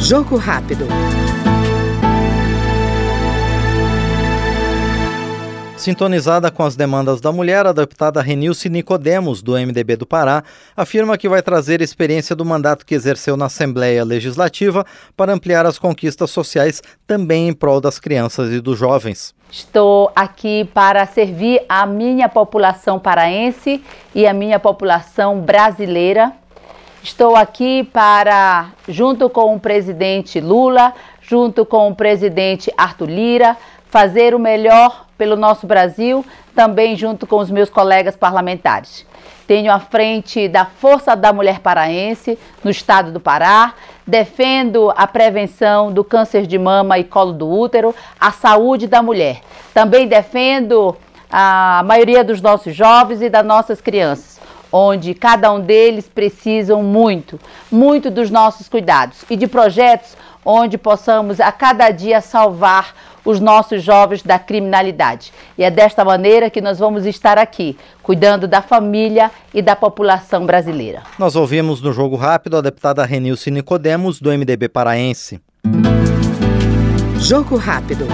Jogo rápido. Sintonizada com as demandas da mulher, a deputada Renilce Nicodemos, do MDB do Pará, afirma que vai trazer experiência do mandato que exerceu na Assembleia Legislativa para ampliar as conquistas sociais também em prol das crianças e dos jovens. Estou aqui para servir a minha população paraense e a minha população brasileira. Estou aqui para, junto com o presidente Lula, junto com o presidente Arthur Lira, fazer o melhor pelo nosso Brasil, também junto com os meus colegas parlamentares. Tenho à frente da Força da Mulher Paraense, no estado do Pará, defendo a prevenção do câncer de mama e colo do útero, a saúde da mulher. Também defendo a maioria dos nossos jovens e das nossas crianças, onde cada um deles precisam muito, muito dos nossos cuidados e de projetos onde possamos a cada dia salvar os nossos jovens da criminalidade. E é desta maneira que nós vamos estar aqui, cuidando da família e da população brasileira. Nós ouvimos no Jogo Rápido a deputada Renilce Nicodemos, do MDB paraense. Jogo Rápido.